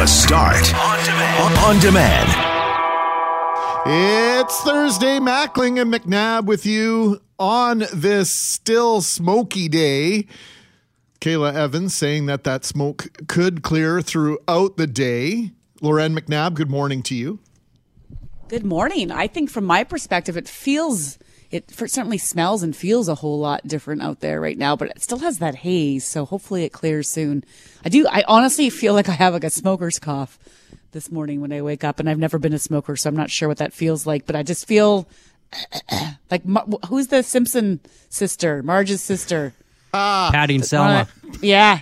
The Start on demand. On demand. It's Thursday, Mackling and McNabb with you on this still smoky day. Kayla Evans saying that that smoke could clear throughout the day. Lauren McNabb, good morning to you. Good morning. I think from my perspective, it feels it certainly smells and feels a whole lot different out there right now, but it still has that haze. So hopefully it clears soon. I do. I honestly feel like I have like a smoker's cough this morning when I wake up, and I've never been a smoker, so I'm not sure what that feels like. But I just feel like who's the Simpson sister, Marge's sister, ah, Patty and Selma. yeah.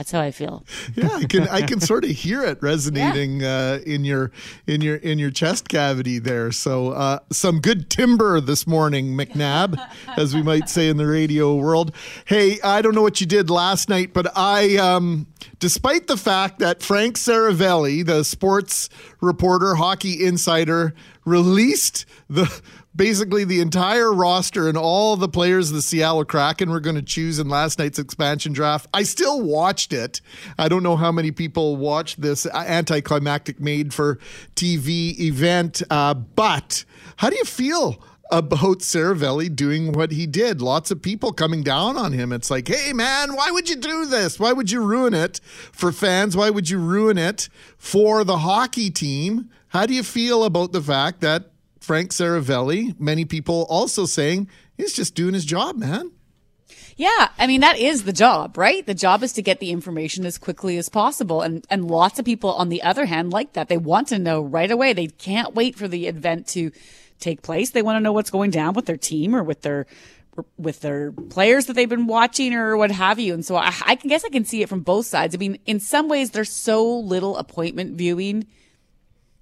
That's how I feel. yeah, I can I can sort of hear it resonating yeah. uh, in your in your in your chest cavity there. So uh, some good timber this morning, McNabb, as we might say in the radio world. Hey, I don't know what you did last night, but I, um, despite the fact that Frank Seravalli, the sports reporter, hockey insider, released the basically the entire roster and all the players the Seattle Kraken were going to choose in last night's expansion draft. I still watched it. I don't know how many people watched this anticlimactic made for TV event, uh, but how do you feel? About Seravalli doing what he did. Lots of people coming down on him. It's like, hey, man, why would you do this? Why would you ruin it for fans? Why would you ruin it for the hockey team? How do you feel about the fact that Frank Seravalli, many people also saying he's just doing his job, man. Yeah, I mean that is the job, right? The job is to get the information as quickly as possible, and and lots of people on the other hand like that. They want to know right away. They can't wait for the event to take place. They want to know what's going down with their team or with their with their players that they've been watching or what have you. And so I, I guess I can see it from both sides. I mean, in some ways, there's so little appointment viewing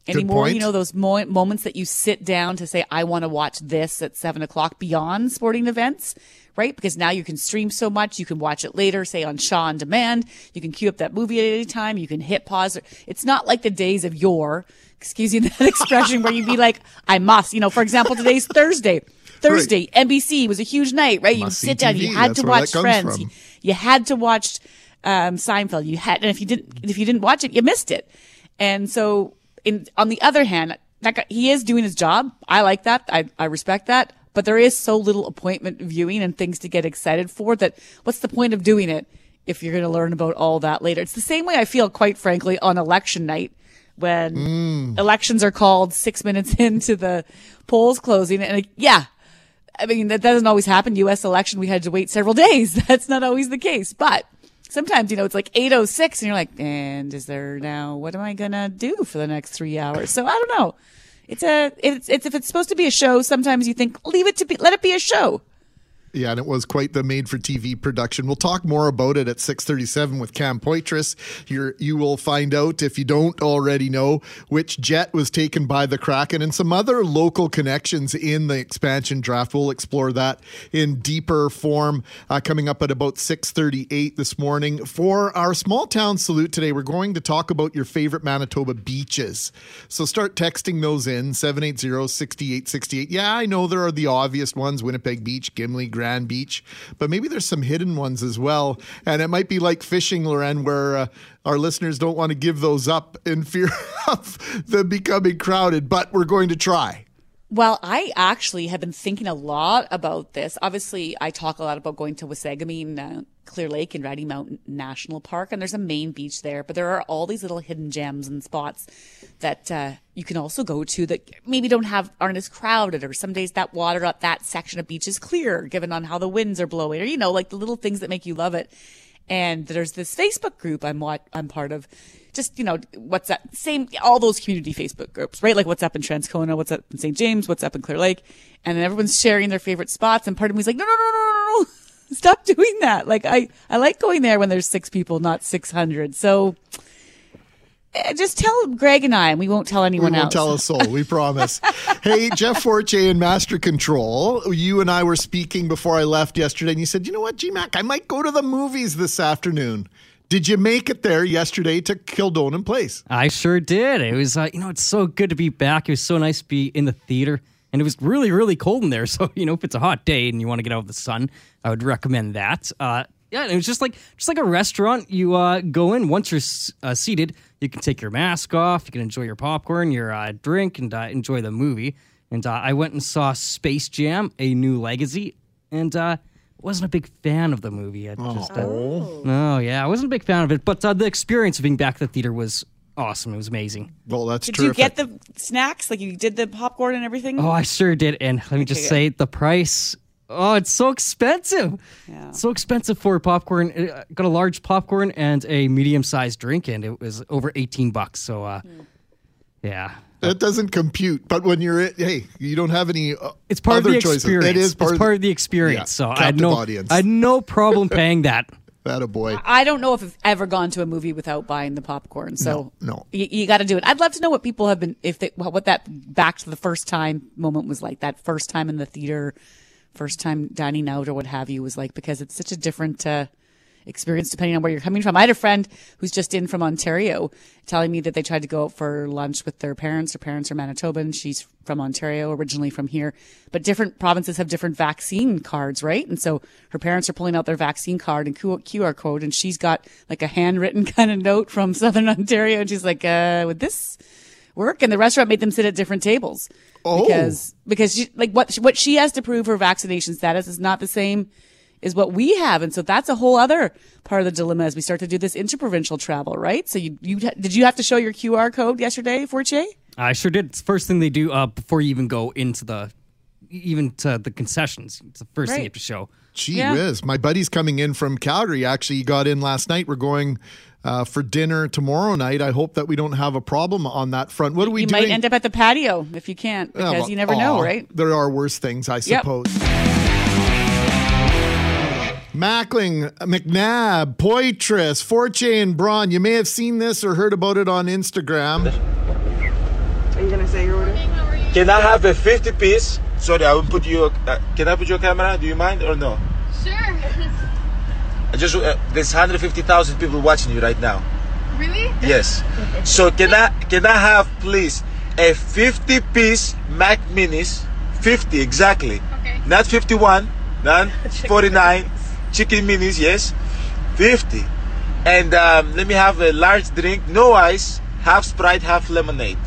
anymore. You know, those mo- moments that you sit down to say, I want to watch this at seven o'clock beyond sporting events, right? Because now you can stream so much. You can watch it later, say on Shaw on demand. You can queue up that movie at any time. You can hit pause. It's not like the days of yore, excuse me, that expression where you'd be like, I must, you know, for example, today's Thursday. Thursday, right. NBC was a huge night, right? You sit down, you had That's to watch Friends. You, you, had to watch um, Seinfeld. You had, and if you didn't, if you didn't watch it, you missed it. And so in, on the other hand, that guy, he is doing his job. I like that. I, I respect that. But there is so little appointment viewing and things to get excited for that what's the point of doing it if you're going to learn about all that later? It's the same way I feel, quite frankly, on election night when mm. elections are called six minutes into the polls closing. And yeah, I mean, that doesn't always happen. U.S. election, we had to wait several days. That's not always the case, but sometimes, you know, it's like 806 and you're like, and is there now, what am I going to do for the next three hours? So I don't know. It's a, it's, it's, if it's supposed to be a show, sometimes you think, leave it to be, let it be a show. Yeah, and it was quite the made-for-TV production. We'll talk more about it at 6:37 with Cam Poitras. you you will find out if you don't already know which jet was taken by the Kraken and some other local connections in the expansion draft. We'll explore that in deeper form uh, coming up at about 6:38 this morning. For our small town salute today, we're going to talk about your favorite Manitoba beaches. So start texting those in 780-6868. Yeah, I know there are the obvious ones: Winnipeg Beach, Gimli. Grand Beach, but maybe there's some hidden ones as well. And it might be like fishing, Lauren, where uh, our listeners don't want to give those up in fear of them becoming crowded, but we're going to try. Well, I actually have been thinking a lot about this. Obviously, I talk a lot about going to Wasagaming, uh, Clear Lake, and Riding Mountain National Park, and there's a main beach there. But there are all these little hidden gems and spots that uh, you can also go to that maybe don't have aren't as crowded, or some days that water up that section of beach is clear, given on how the winds are blowing, or you know, like the little things that make you love it. And there's this Facebook group I'm I'm part of just, you know, what's that same, all those community Facebook groups, right? Like what's up in Transcona, what's up in St. James, what's up in Clear Lake. And then everyone's sharing their favorite spots. And part of me's like, no, no, no, no, no, no. Stop doing that. Like I, I like going there when there's six people, not 600. So, eh, just tell Greg and I, and we won't tell anyone we won't else. tell a soul. We promise. hey, Jeff Fortier in Master Control. You and I were speaking before I left yesterday, and you said, "You know what, GMAC, I might go to the movies this afternoon." Did you make it there yesterday to Kildonan Place? I sure did. It was, uh, you know, it's so good to be back. It was so nice to be in the theater. And it was really, really cold in there. So, you know, if it's a hot day and you want to get out of the sun, I would recommend that. Uh, Yeah, it was just like just like a restaurant. You uh, go in once you're uh, seated, you can take your mask off, you can enjoy your popcorn, your uh, drink, and uh, enjoy the movie. And uh, I went and saw Space Jam: A New Legacy, and uh, wasn't a big fan of the movie. I just, uh, no, yeah, I wasn't a big fan of it. But uh, the experience of being back at the theater was awesome. It was amazing. Well, that's true. Did terrific. you get the snacks? Like you did the popcorn and everything? Oh, I sure did. And let me just Okay, say the price. Oh, it's so expensive. Yeah. So expensive for popcorn. Uh, got a large popcorn and a medium sized drink, and it was over 18 bucks. So, uh, Hmm. yeah. That doesn't compute. But when you're, in- hey, you don't have any. Uh, It's part other of the choices. experience. It is part, it's of, part of the experience. Yeah, so I had no, audience. I had no problem paying that. that a boy. I don't know if I've ever gone to a movie without buying the popcorn. So No, no. you, you got to do it. I'd love to know what people have been, if they, what that back to the first time moment was like. That first time in the theater, first time dining out or what have you was like because it's such a different uh, experience depending on where you're coming from. I had a friend who's just in from Ontario telling me that they tried to go out for lunch with their parents. Her parents are Manitoban. She's from Ontario, originally from here, but different provinces have different vaccine cards, right? And so her parents are pulling out their vaccine card and QR code, and she's got like a handwritten kind of note from Southern Ontario, and she's like, uh, "Would this work?" And the restaurant made them sit at different tables Oh. because because she, like what what she has to prove her vaccination status is not the same is what we have, and so that's a whole other part of the dilemma as we start to do this interprovincial travel, right? So you you did you have to show your QR code yesterday, Forche? I sure did. It's the first thing they do uh, before you even go into the, even to the concessions. It's the first thing you have to show. Gee Yeah. whiz. My buddy's coming in from Calgary. Actually, he got in last night. We're going uh, for dinner tomorrow night. I hope that we don't have a problem on that front. What are we you doing? might end up at the patio if you can't Yeah, because well, you never know, right? There are worse things, I Yep. Suppose. Mackling, McNabb, Poitras, Forche, and Braun. You may have seen this or heard about it on Instagram. Are you gonna say your order? Can I have a 50 piece? Sorry, I will put you. Uh, can I put your camera? Do you mind or no? Sure. I just uh, there's 150,000 people watching you right now. really? Yes. So can I can I have please a 50 piece Mac Minis? 50 exactly. Okay. Not 51. Not 49. Chicken Minis. Yes. 50. And um, let me have a large drink, no ice, half Sprite, half lemonade.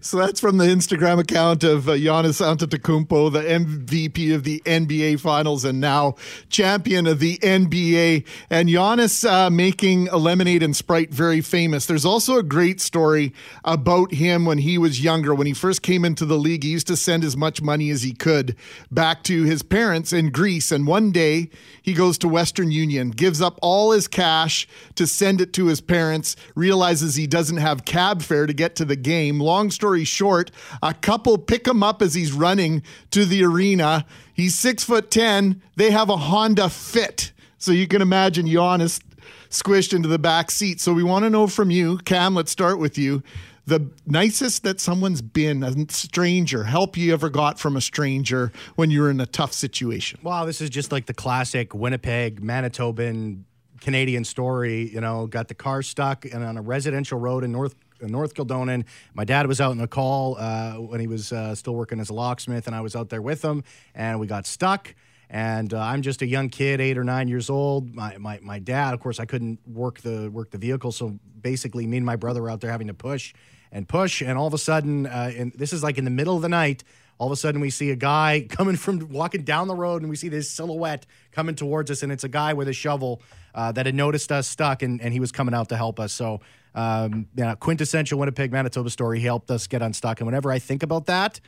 So that's from the Instagram account of uh, Giannis Antetokounmpo, the MVP of the NBA Finals and now champion of the NBA. And Giannis uh, making lemonade and Sprite very famous. There's also a great story about him when he was younger. When he first came into the league, he used to send as much money as he could back to his parents in Greece. And one day he goes to Western Union, gives up all his cash to send it to his parents, realizes he doesn't have cab fare to get to the game. Long story short, a couple pick him up as he's running to the arena. He's six foot ten. They have a Honda Fit. So you can imagine Giannis squished into the back seat. So we want to know from you, Cam, let's start with you. The nicest that someone's been, a stranger, help you ever got from a stranger when you were in a tough situation. Wow, this is just like the classic Winnipeg, Manitoban, Canadian story. You know, got the car stuck and on a residential road in North North Kildonan. My dad was out in a call uh, when he was uh, still working as a locksmith, and I was out there with him, and we got stuck. And uh, I'm just a young kid, eight or nine years old. My, my my dad, of course, I couldn't work the work the vehicle, so basically, me and my brother were out there having to push and push. And all of a sudden, uh, and this is like in the middle of the night. All of a sudden, we see a guy coming from walking down the road, and we see this silhouette coming towards us, and it's a guy with a shovel uh, that had noticed us stuck, and, and he was coming out to help us. So, um, yeah, quintessential Winnipeg, Manitoba story. He helped us get unstuck, and whenever I think about that,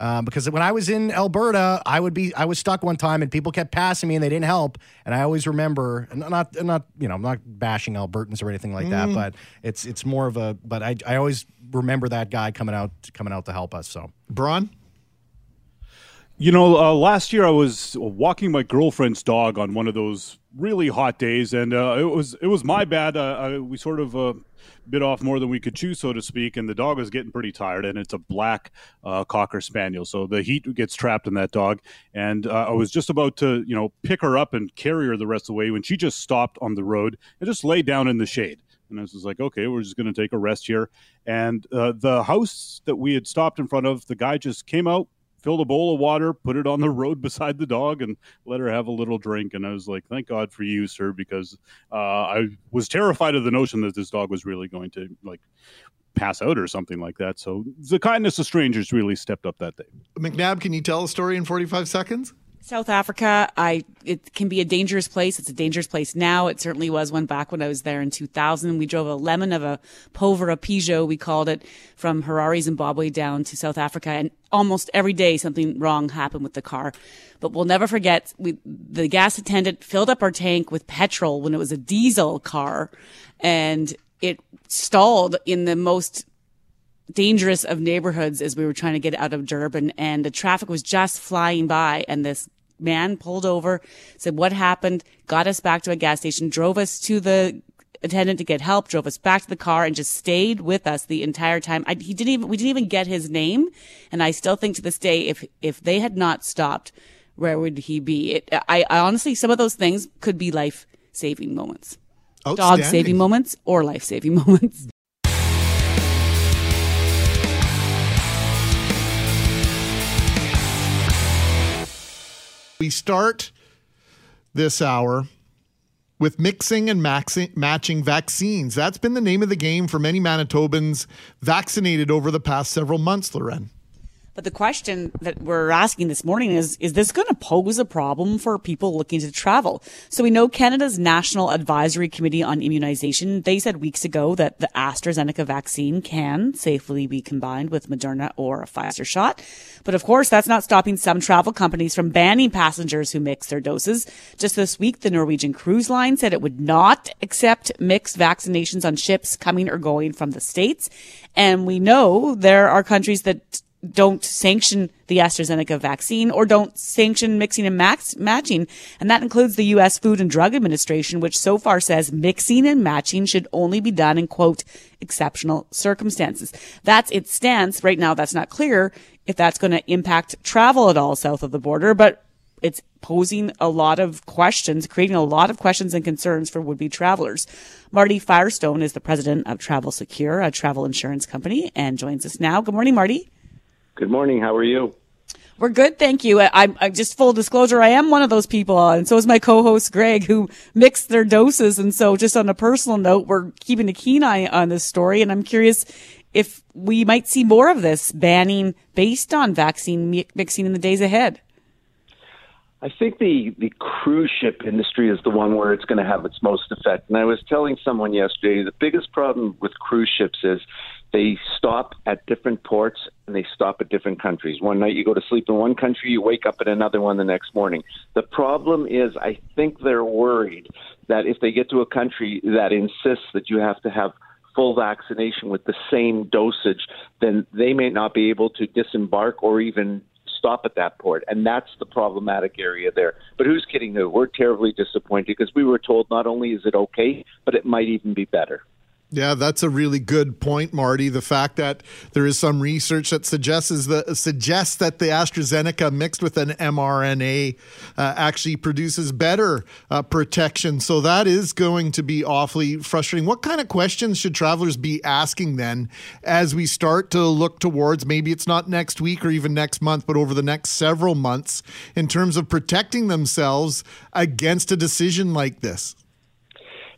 um, because when I was in Alberta, I would be I was stuck one time, and people kept passing me, and they didn't help. And I always remember, and not not you know, I'm not bashing Albertans or anything like that, but it's it's more of a. But I I always remember that guy coming out coming out to help us. So. Braun? You know, uh, last year I was walking my girlfriend's dog on one of those really hot days, and uh, it was it was my bad. Uh, I, we sort of uh, bit off more than we could chew, so to speak, and the dog was getting pretty tired. And it's a black uh, cocker spaniel, so the heat gets trapped in that dog. And uh, I was just about to, you know, pick her up and carry her the rest of the way when she just stopped on the road and just lay down in the shade. And I was like, okay, we're just going to take a rest here. And uh, the house that we had stopped in front of, the guy just came out, filled a bowl of water, put it on the road beside the dog, and let her have a little drink. And I was like, "Thank God for you, sir," because uh, I was terrified of the notion that this dog was really going to like pass out or something like that. So the kindness of strangers really stepped up that day. McNabb, can you tell a story in 45 seconds? South Africa, I it can be a dangerous place. It's a dangerous place now. It certainly was one back when I was there in 2000. We drove a lemon of a Pover, a Peugeot, we called it, from Harare, Zimbabwe down to South Africa, and almost every day something wrong happened with the car. But we'll never forget we the gas attendant filled up our tank with petrol when it was a diesel car, and it stalled in the most dangerous of neighborhoods as we were trying to get out of Durban and the traffic was just flying by and this man pulled over, said what happened, got us back to a gas station, drove us to the attendant to get help, drove us back to the car and just stayed with us the entire time. I, he didn't even, we didn't even get his name. And I still think to this day, if, if they had not stopped, where would he be? It, I, I honestly, some of those things could be life saving moments. Dog saving moments or life saving moments. We start this hour with mixing and matching vaccines. That's been the name of the game for many Manitobans vaccinated over the past several months, Lauren. But the question that we're asking this morning is, is this going to pose a problem for people looking to travel? So we know Canada's National Advisory Committee on Immunization, they said weeks ago that the AstraZeneca vaccine can safely be combined with Moderna or a Pfizer shot. But of course, that's not stopping some travel companies from banning passengers who mix their doses. Just this week, the Norwegian Cruise Line said it would not accept mixed vaccinations on ships coming or going from the States. And we know there are countries that don't sanction the AstraZeneca vaccine or don't sanction mixing and max matching. And that includes the U.S. Food and Drug Administration, which so far says mixing and matching should only be done in quote, exceptional circumstances. That's its stance. Right now, that's not clear if that's going to impact travel at all south of the border, but it's posing a lot of questions, creating a lot of questions and concerns for would-be travelers. Marty Firestone is the president of Travel Secure, a travel insurance company, and joins us now. Good morning, Marty. Good morning. How are you? We're good, thank you. I, I just full disclosure, I am one of those people, uh, and so is my co-host Greg, who mixed their doses. And so, just on a personal note, we're keeping a keen eye on this story, and I'm curious if we might see more of this banning based on vaccine mi- mixing in the days ahead. I think the, the cruise ship industry is the one where it's going to have its most effect. And I was telling someone yesterday the biggest problem with cruise ships is they stop at different ports and they stop at different countries. One night you go to sleep in one country, you wake up at another one the next morning. The problem is, I think they're worried that if they get to a country that insists that you have to have full vaccination with the same dosage, then they may not be able to disembark or even stop at that port. And that's the problematic area there. But who's kidding who? We're terribly disappointed because we were told not only is it okay, but it might even be better. Yeah, that's a really good point, Marty. The fact that there is some research that suggests that suggests that the AstraZeneca mixed with an mRNA uh, actually produces better uh, protection. So that is going to be awfully frustrating. What kind of questions should travelers be asking then as we start to look towards maybe it's not next week or even next month, but over the next several months in terms of protecting themselves against a decision like this?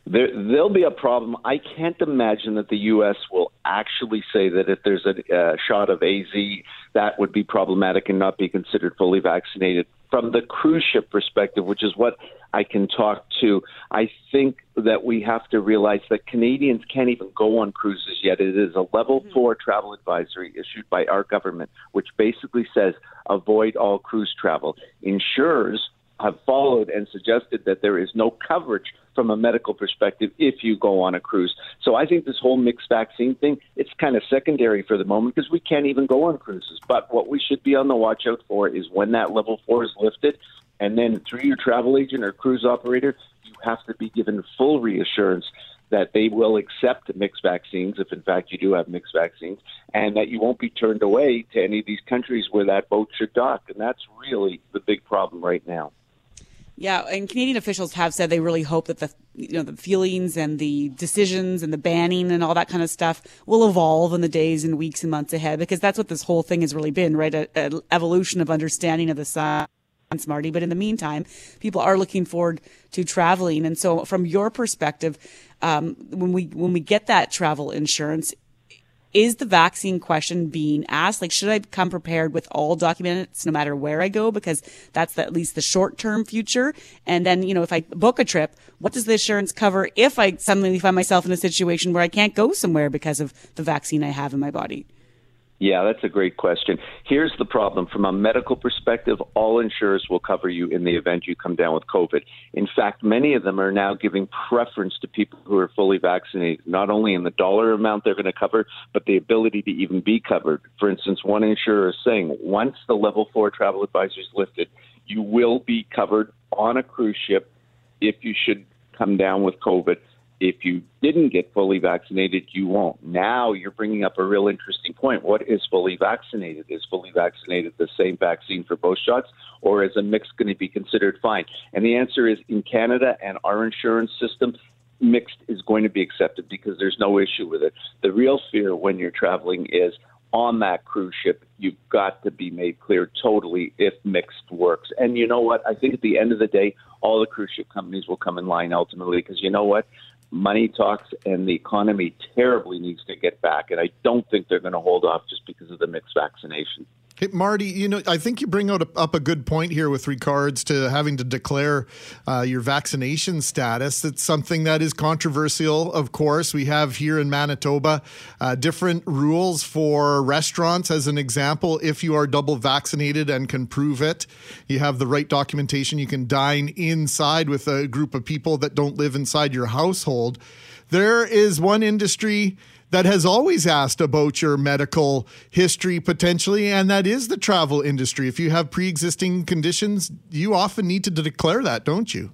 There, there'll be a problem. I can't imagine that the U.S. will actually say that if there's a uh, shot of AZ, that would be problematic and not be considered fully vaccinated. From the cruise ship perspective, which is what I can talk to, I think that we have to realize that Canadians can't even go on cruises yet. It is a level mm-hmm. four travel advisory issued by our government, which basically says avoid all cruise travel. Insurers have followed and suggested that there is no coverage from a medical perspective if you go on a cruise. So I think this whole mixed vaccine thing, it's kind of secondary for the moment because we can't even go on cruises. But what we should be on the watch out for is when that level four is lifted, and then through your travel agent or cruise operator, you have to be given full reassurance that they will accept mixed vaccines if in fact you do have mixed vaccines and that you won't be turned away to any of these countries where that boat should dock and that's really the big problem right now Yeah, and Canadian officials have said they really hope that the you know the feelings and the decisions and the banning and all that kind of stuff will evolve in the days and weeks and months ahead because that's what this whole thing has really been, right? An evolution of understanding of the science, Marty. But in the meantime, people are looking forward to traveling, and so from your perspective, um, when we when we get that travel insurance, is the vaccine question being asked? Like, should I come prepared with all documents no matter where I go? Because that's the, at least the short term future. And then, you know, if I book a trip, what does the insurance cover if I suddenly find myself in a situation where I can't go somewhere because of the vaccine I have in my body? Yeah, that's a great question. Here's the problem from a medical perspective, all insurers will cover you in the event you come down with COVID. In fact, many of them are now giving preference to people who are fully vaccinated, not only in the dollar amount they're going to cover, but the ability to even be covered. For instance, one insurer is saying once the level four travel advisory is lifted, you will be covered on a cruise ship if you should come down with COVID if you didn't get fully vaccinated, you won't. Now you're bringing up a real interesting point. What is fully vaccinated? Is fully vaccinated the same vaccine for both shots, or is a mix going to be considered fine? And the answer is in Canada and our insurance system, mixed is going to be accepted because there's no issue with it. The real fear when you're traveling is on that cruise ship, you've got to be made clear totally if mixed works. And you know what? I think at the end of the day, all the cruise ship companies will come in line ultimately because you know what? Money talks and the economy terribly needs to get back. And I don't think they're going to hold off just because of the mixed vaccination. Hey, Marty, you know, I think you bring out a, up a good point here with regards to having to declare uh, your vaccination status. It's something that is controversial, of course. We have here in Manitoba uh, different rules for restaurants, as an example. If you are double vaccinated and can prove it, you have the right documentation. You can dine inside with a group of people that don't live inside your household. There is one industry that has always asked about your medical history potentially, and that is the travel industry. If you have pre existing conditions, you often need to declare that, don't you?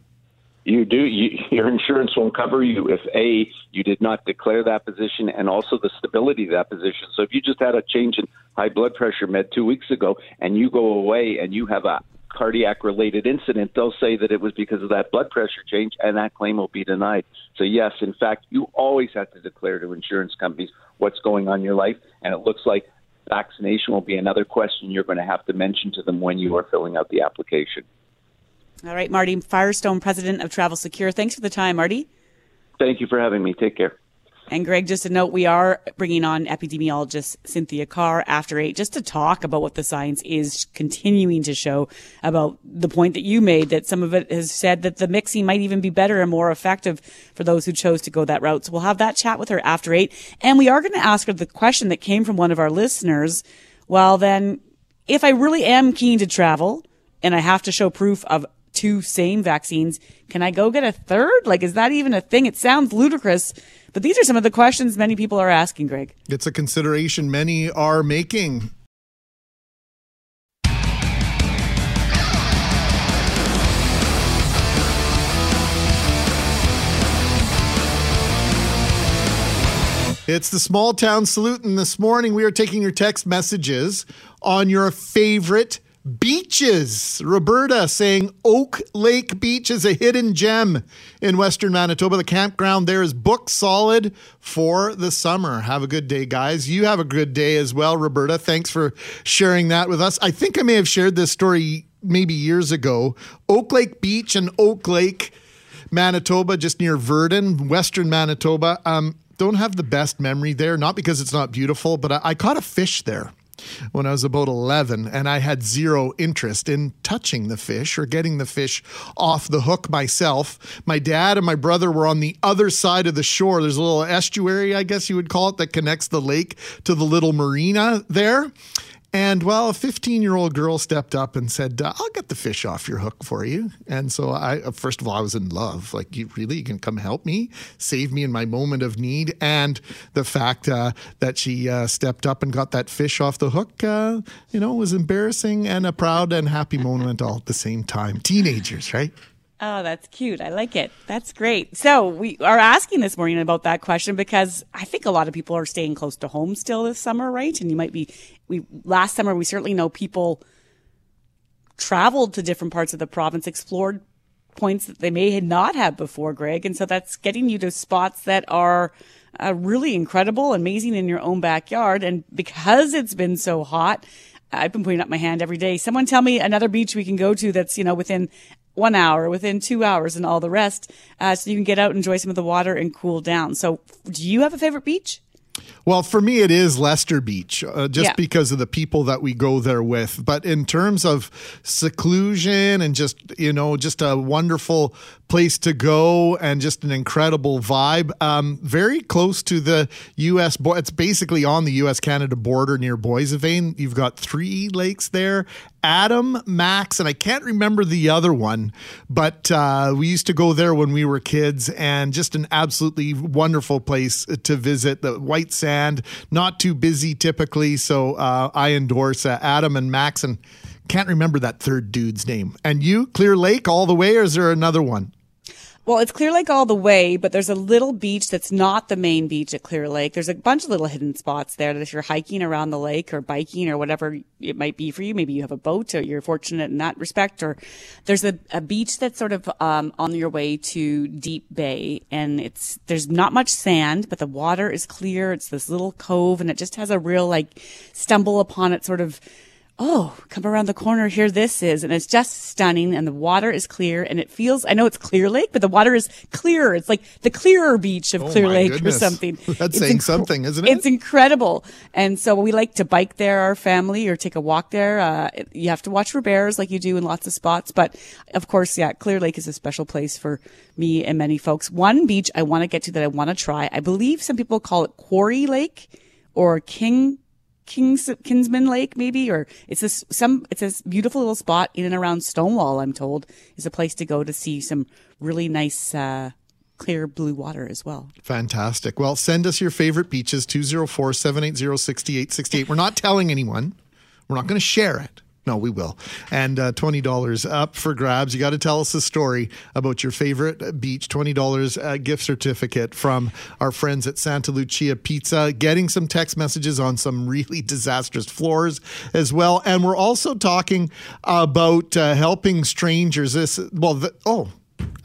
You do. You, your insurance won't cover you if A, you did not declare that position, and also the stability of that position. So if you just had a change in high blood pressure med two weeks ago and you go away and you have a cardiac related incident, they'll say that it was because of that blood pressure change, and that claim will be denied. So, yes, in fact, you always have to declare to insurance companies what's going on in your life, and it looks like vaccination will be another question you're going to have to mention to them when you are filling out the application. All right, Marty Firestone, president of Travel Secure. Thanks for the time, Marty. Thank you for having me. Take care. And Greg, just a note, we are bringing on epidemiologist Cynthia Carr after eight just to talk about what the science is continuing to show about the point that you made that some of it has said that the mixing might even be better and more effective for those who chose to go that route. So we'll have that chat with her after eight. And we are going to ask her the question that came from one of our listeners. Well, then, if I really am keen to travel and I have to show proof of two same vaccines, can I go get a third? Like, is that even a thing? It sounds ludicrous but these are some of the questions many people are asking, Greg. It's a consideration many are making. It's the small town salute, and this morning we are taking your text messages on your favorite Beaches. Roberta saying Oak Lake Beach is a hidden gem in Western Manitoba. The campground there is booked solid for the summer. Have a good day, guys. You have a good day as well, Roberta. Thanks for sharing that with us. I think I may have shared this story maybe years ago. Oak Lake Beach and Oak Lake, Manitoba, just near Virden, Western Manitoba. Um, don't have the best memory there, not because it's not beautiful, but I, I caught a fish there when I was about 11, and I had zero interest in touching the fish or getting the fish off the hook myself. My dad and my brother were on the other side of the shore. There's a little estuary, I guess you would call it, that connects the lake to the little marina there. And well, a 15 year old girl stepped up and said, uh, I'll get the fish off your hook for you. And so I, uh, first of all, I was in love. Like, you really, you can come help me, save me in my moment of need. And the fact uh, that she uh, stepped up and got that fish off the hook, uh, you know, was embarrassing and a proud and happy moment all at the same time. Teenagers, right? Oh, that's cute. I like it. That's great. So we are asking this morning about that question because I think a lot of people are staying close to home still this summer, right? And you might be, we, last summer, we certainly know people traveled to different parts of the province, explored points that they may not have before, Greg. And so that's getting you to spots that are uh, really incredible, amazing in your own backyard. And because it's been so hot, I've been putting up my hand every day. Someone tell me another beach we can go to that's, you know, within one hour, within two hours and all the rest. Uh, so you can get out, enjoy some of the water and cool down. So do you have a favorite beach? Well, for me, it is Lester Beach, uh, just Yeah. because of the people that we go there with. But in terms of seclusion and just, you know, just a wonderful place to go and just an incredible vibe, um, very close to the U.S. Bo- it's basically on the U.S. Canada border near Boissevain. You've got three lakes there Adam, Max, and I can't remember the other one, but uh, we used to go there when we were kids and just an absolutely wonderful place to visit. The white sand, not too busy typically. So uh, I endorse uh, Adam and Max and can't remember that third dude's name. And you, Clear Lake all the way, or is there another one? Well, it's Clear Lake all the way, but there's a little beach that's not the main beach at Clear Lake. There's a bunch of little hidden spots there that if you're hiking around the lake or biking or whatever it might be for you, maybe you have a boat or you're fortunate in that respect, or there's a, a beach that's sort of, um, on your way to Deep Bay and it's, there's not much sand, but the water is clear. It's this little cove and it just has a real like stumble upon it sort of, oh, come around the corner, here this is. And it's just stunning. And the water is clear and it feels, I know it's Clear Lake, but the water is clearer. It's like the clearer beach of Oh Clear Lake goodness. or something. That's It's saying incre- something, isn't it? It's incredible. And so we like to bike there, our family, or take a walk there. Uh, you have to watch for bears like you do in lots of spots. But of course, yeah, Clear Lake is a special place for me and many folks. One beach I want to get to that I want to try. I believe some people call it Quarry Lake or King Kings, Kinsmen Lake, maybe, or it's this some it's this beautiful little spot in and around Stonewall. I'm told is a place to go to see some really nice uh, clear blue water as well. Fantastic. Well, send us your favorite beaches 204 780 6868. We're not telling anyone, we're not going to share it. No, we will. And uh, $20 up for grabs. You got to tell us a story about your favorite beach. $20 uh, gift certificate from our friends at Santa Lucia Pizza. Getting some text messages on some really disastrous floors as well. And we're also talking about uh, helping strangers. This, well, the, oh,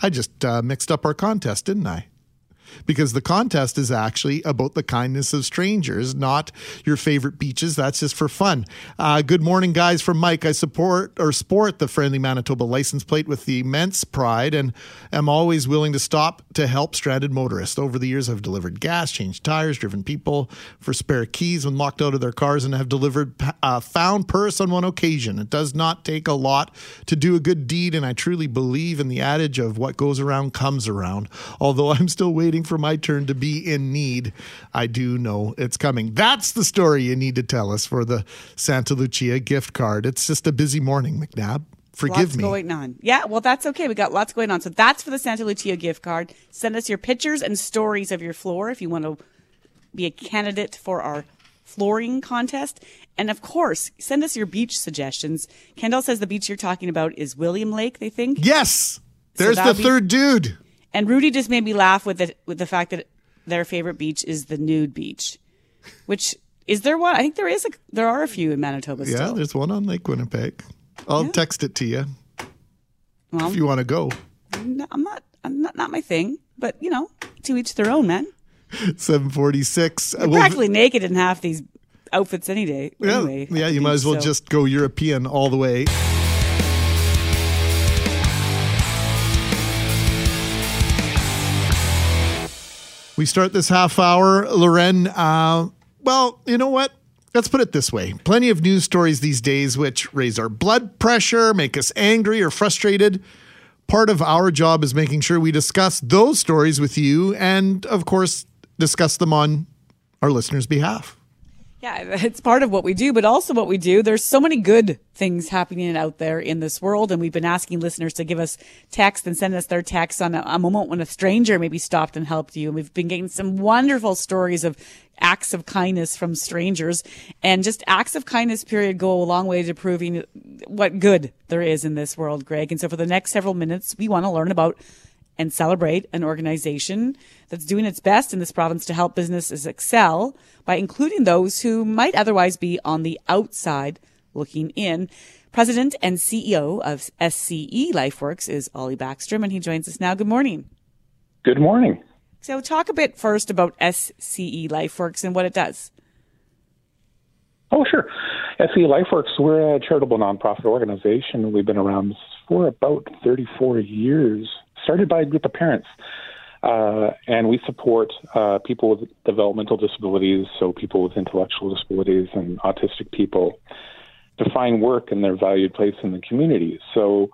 I just uh, mixed up our contest, didn't I? Because the contest is actually about the kindness of strangers, not your favorite beaches. That's just for fun. Uh, good morning, guys. From Mike, I support or sport the friendly Manitoba license plate with the immense pride, and am always willing to stop to help stranded motorists. Over the years, I've delivered gas, changed tires, driven people for spare keys when locked out of their cars, and have delivered uh, found purse on one occasion. It does not take a lot to do a good deed, and I truly believe in the adage of what goes around comes around. Although I'm still waiting for my turn to be in need, I do know it's coming. That's the story you need to tell us for the Santa Lucia gift card. It's just a busy morning, McNabb. Forgive lots me. going on. Yeah, well, that's okay. We got lots going on. So that's for the Santa Lucia gift card. Send us your pictures and stories of your floor if you want to be a candidate for our flooring contest. And of course, send us your beach suggestions. Kendall says the beach you're talking about is William Lake, they think. Yes, there's the be- third dude. And Rudy just made me laugh with the with the fact that their favorite beach is the nude beach. Which is there one? I think there is a there are a few in Manitoba Yeah, still. there's one on Lake Winnipeg. I'll text it to you Well, if you want to go. no, I'm not I'm not not my thing, but you know, to each their own, man. 746. You're Well, practically naked in half these outfits any day. yeah, anyway, yeah, you the might as well so- just go European all the way. We start this half hour, Lauren. Uh, well, you know what? Let's put it this way plenty of news stories these days which raise our blood pressure, make us angry or frustrated. Part of our job is making sure we discuss those stories with you and, of course, discuss them on our listeners' behalf. Yeah, it's part of what we do, but also what we do. There's so many good things happening out there in this world, and we've been asking listeners to give us text and send us their text on a, a moment when a stranger maybe stopped and helped you. And we've been getting some wonderful stories of acts of kindness from strangers, and just acts of kindness. Period go a long way to proving what good there is in this world, Greg. And so for the next several minutes, we want to learn about and celebrate an organization that's doing its best in this province to help businesses excel by including those who might otherwise be on the outside looking in. President and CEO of SCE LifeWorks is Ollie Backstrom, and he joins us now. Good morning. Good morning. So, talk a bit first about SCE LifeWorks and what it does. Oh, sure. SCE LifeWorks, we're a charitable nonprofit organization. We've been around for about 34 years, started by a group of parents. Uh, and we support uh, people with developmental disabilities, so people with intellectual disabilities and autistic people, to find work in their valued place in the community. So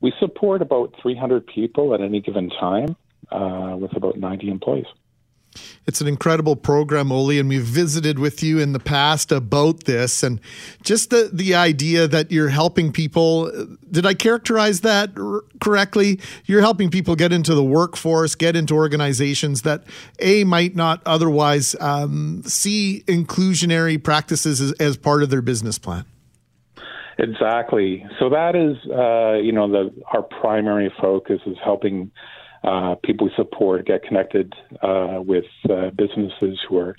we support about 300 people at any given time uh, with about 90 employees. It's an incredible program, Oli, and we've visited with you in the past about this and just the, the idea that you're helping people. Did I characterize that r- correctly? You're helping people get into the workforce, get into organizations that, A, might not otherwise um, see inclusionary practices as, as part of their business plan. Exactly. So that is, uh, you know, the our primary focus is helping uh, people we support get connected uh, with uh, businesses who are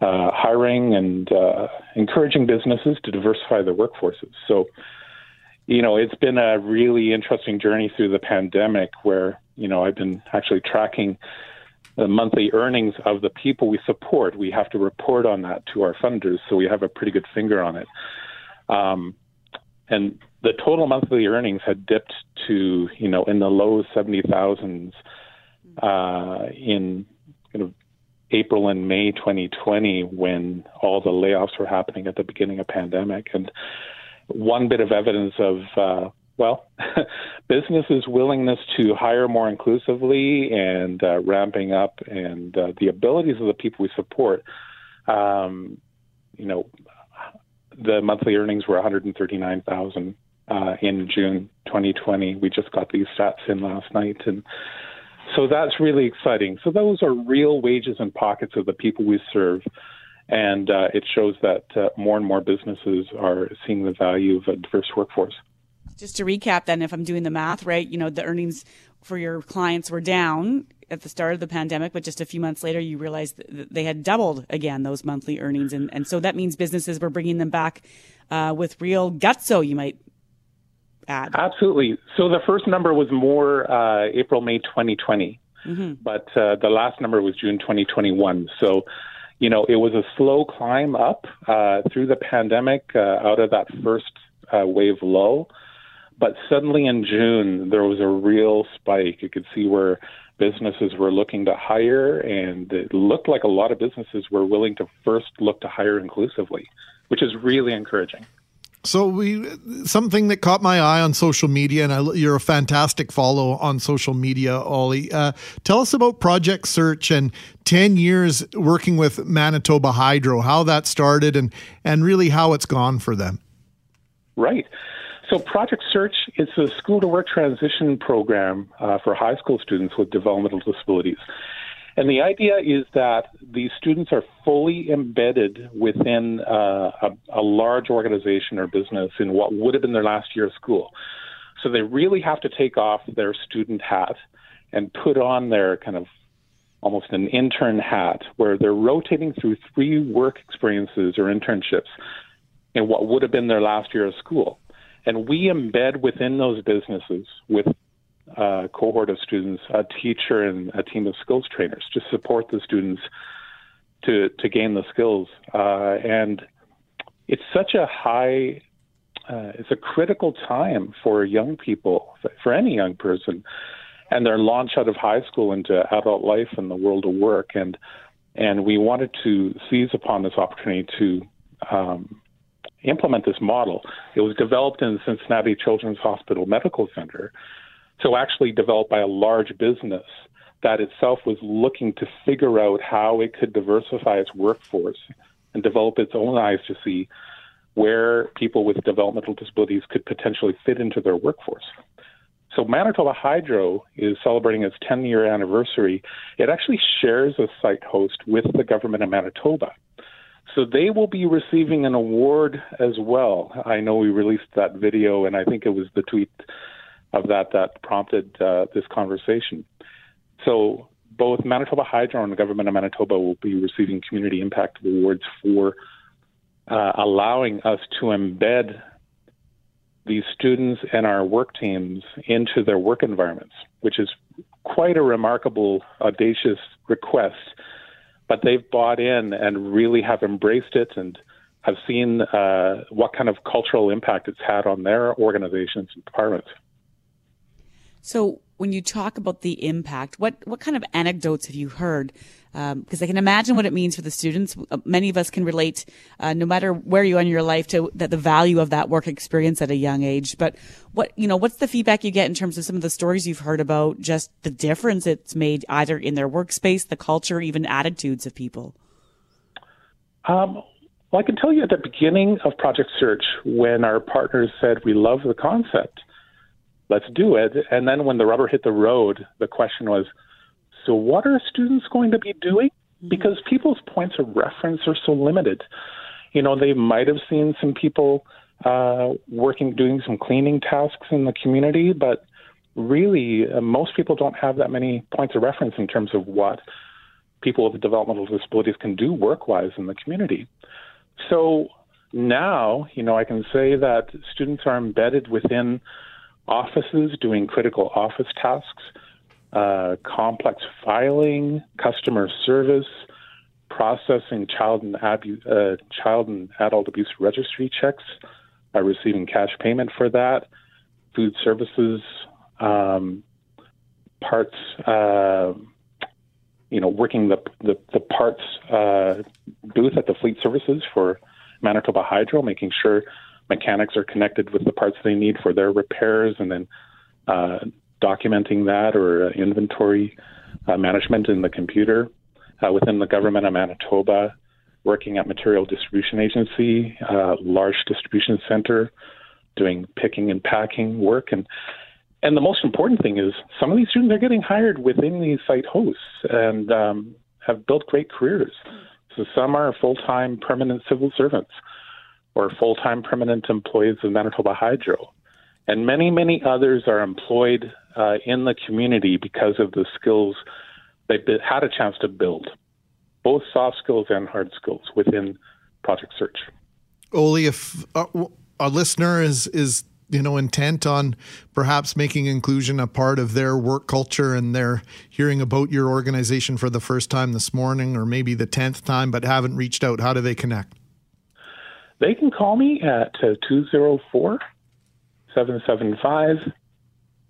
uh, hiring and uh, encouraging businesses to diversify their workforces. So, you know, it's been a really interesting journey through the pandemic where, you know, I've been actually tracking the monthly earnings of the people we support. We have to report on that to our funders, so we have a pretty good finger on it. Um, and the total monthly earnings had dipped to you know in the low seventy thousands uh, in kind of April and May 2020 when all the layoffs were happening at the beginning of pandemic. And one bit of evidence of uh, well businesses willingness to hire more inclusively and uh, ramping up and uh, the abilities of the people we support um, you know the monthly earnings were 139,000 uh, in June 2020. We just got these stats in last night, and so that's really exciting. So those are real wages and pockets of the people we serve, and uh, it shows that uh, more and more businesses are seeing the value of a diverse workforce. Just to recap, then, if I'm doing the math right, you know the earnings for your clients were down at the start of the pandemic, but just a few months later, you realized that they had doubled again those monthly earnings, and and so that means businesses were bringing them back uh, with real gutso. You might Absolutely. So the first number was more uh, April May 2020, mm-hmm. but uh, the last number was June 2021. So. You know, it was a slow climb up uh, through the pandemic uh, out of that first uh, wave low. But suddenly in June, there was a real spike. You could see where businesses were looking to hire, and it looked like a lot of businesses were willing to first look to hire inclusively, which is really encouraging. So we something that caught my eye on social media, and I, you're a fantastic follow on social media, Ollie. Uh, tell us about Project Search and ten years working with Manitoba Hydro, how that started, and and really how it's gone for them. Right. So, Project Search is a school to work transition program uh, for high school students with developmental disabilities. And the idea is that these students are fully embedded within uh, a, a large organization or business in what would have been their last year of school. So, they really have to take off their student hat and put on their kind of almost an intern hat where they're rotating through three work experiences or internships in what would have been their last year of school. And we embed within those businesses with a cohort of students a teacher and a team of skills trainers to support the students to, to gain the skills. Uh, and it's such a high, uh, it's a critical time for young people, for any young person, and their launch out of high school into adult life and the world of work. And and we wanted to seize upon this opportunity to um, implement this model. It was developed in the Cincinnati Children's Hospital Medical Center, so actually developed by a large business that itself was looking to figure out how it could diversify its workforce and develop its own eyes to see where people with developmental disabilities could potentially fit into their workforce. So Manitoba Hydro is celebrating its 10 year anniversary. It actually shares a site host with the government of Manitoba. So they will be receiving an award as well. I know we released that video, and I think it was the tweet of that that prompted uh, this conversation. So both Manitoba Hydro and the government of Manitoba will be receiving community impact awards for uh, allowing us to embed these students and our work teams into their work environments, which is quite a remarkable, audacious request. But they've bought in and really have embraced it and have seen uh, what kind of cultural impact it's had on their organizations and departments. So, when you talk about the impact, what what kind of anecdotes have you heard? Because um, I can imagine what it means for the students. Uh, many of us can relate, uh, no matter where you are in your life, to that the value of that work experience at a young age. But what you know, what's the feedback you get in terms of some of the stories you've heard about just the difference it's made either in their workspace, the culture, even attitudes of people? Um, well, I can tell you at the beginning of Project Search, when our partners said, We love the concept, let's do it. And then when the rubber hit the road, the question was, So what are students going to be doing? Mm-hmm. Because people's points of reference are so limited. You know, they might have seen some people uh, working, doing some cleaning tasks in the community, but really, uh, most people don't have that many points of reference in terms of what people with developmental disabilities can do work wise in the community. So now, you know, I can say that students are embedded within offices doing critical office tasks, uh, complex filing, customer service, processing child and, abu- uh, child and adult abuse registry checks, uh, receiving cash payment for that, food services, um, parts, uh, you know, working the the, the parts uh, booth at the fleet services for Manitoba Hydro, making sure mechanics are connected with the parts they need for their repairs, and then uh, documenting that or uh, inventory uh, management in the computer uh, within the government of Manitoba. Working at Material Distribution Agency, uh, large distribution center, doing picking and packing work, and and the most important thing is some of these students are getting hired within these site hosts and um, have built great careers. So some are full time permanent civil servants or full time permanent employees of Manitoba Hydro. And many, many others are employed uh, in the community because of the skills they've had a chance to build, both soft skills and hard skills within Project Search. Oly, if a, a listener is is you know intent on perhaps making inclusion a part of their work culture and they're hearing about your organization for the first time this morning or maybe the 10th time but haven't reached out how do they connect they can call me at 204 775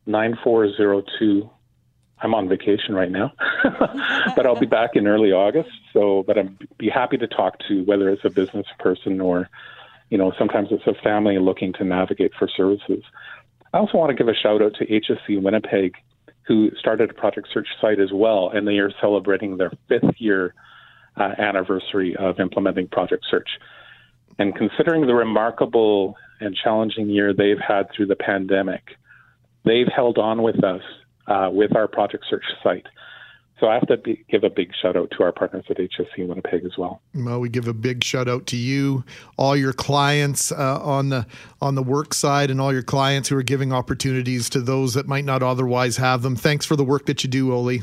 9402 I'm on vacation right now, but I'll be back in early August. So, but I'd be happy to talk to whether it's a business person or you know, sometimes it's a family looking to navigate for services. I also want to give a shout out to HSC Winnipeg, who started a Project Search site as well, and they are celebrating their fifth year uh, anniversary of implementing Project Search. And considering the remarkable and challenging year they've had through the pandemic, they've held on with us uh, with our Project Search site. So I have to be, give a big shout out to our partners at HSC Winnipeg as well. Well, we give a big shout out to you, all your clients uh, on the on the work side, and all your clients who are giving opportunities to those that might not otherwise have them. Thanks for the work that you do, Oly.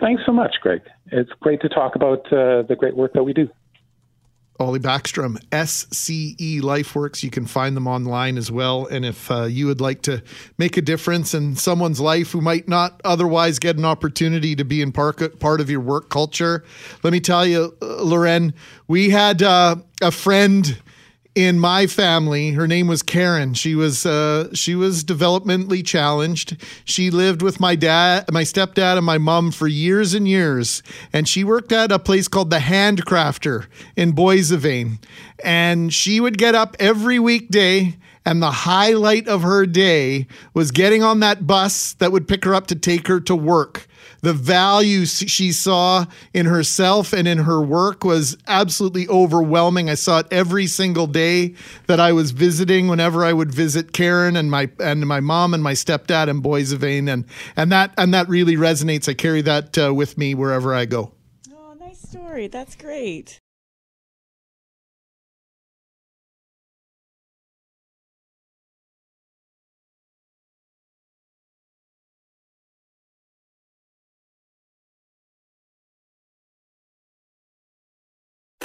Thanks so much, Greg. It's great to talk about uh, the great work that we do. Oly Backstrom, SCE LifeWorks. You can find them online as well. And if uh, you would like to make a difference in someone's life who might not otherwise get an opportunity to be in part, part of your work culture, let me tell you, uh, Lauren, we had uh, a friend in my family. Her name was karen. She was uh, she was developmentally challenged. She lived with my dad my stepdad and my mom for years and years. And she worked at a place called the handcrafter in boissevain and she would get up every weekday and the highlight of her day was getting on that bus that would pick her up to take her to work the value she saw in herself and in her work was absolutely overwhelming. I saw it every single day that I was visiting. Whenever I would visit Karen and my and my mom and my stepdad in Boissevain, and and that and that really resonates. I carry that uh, with me wherever I go. Oh, nice story. That's great.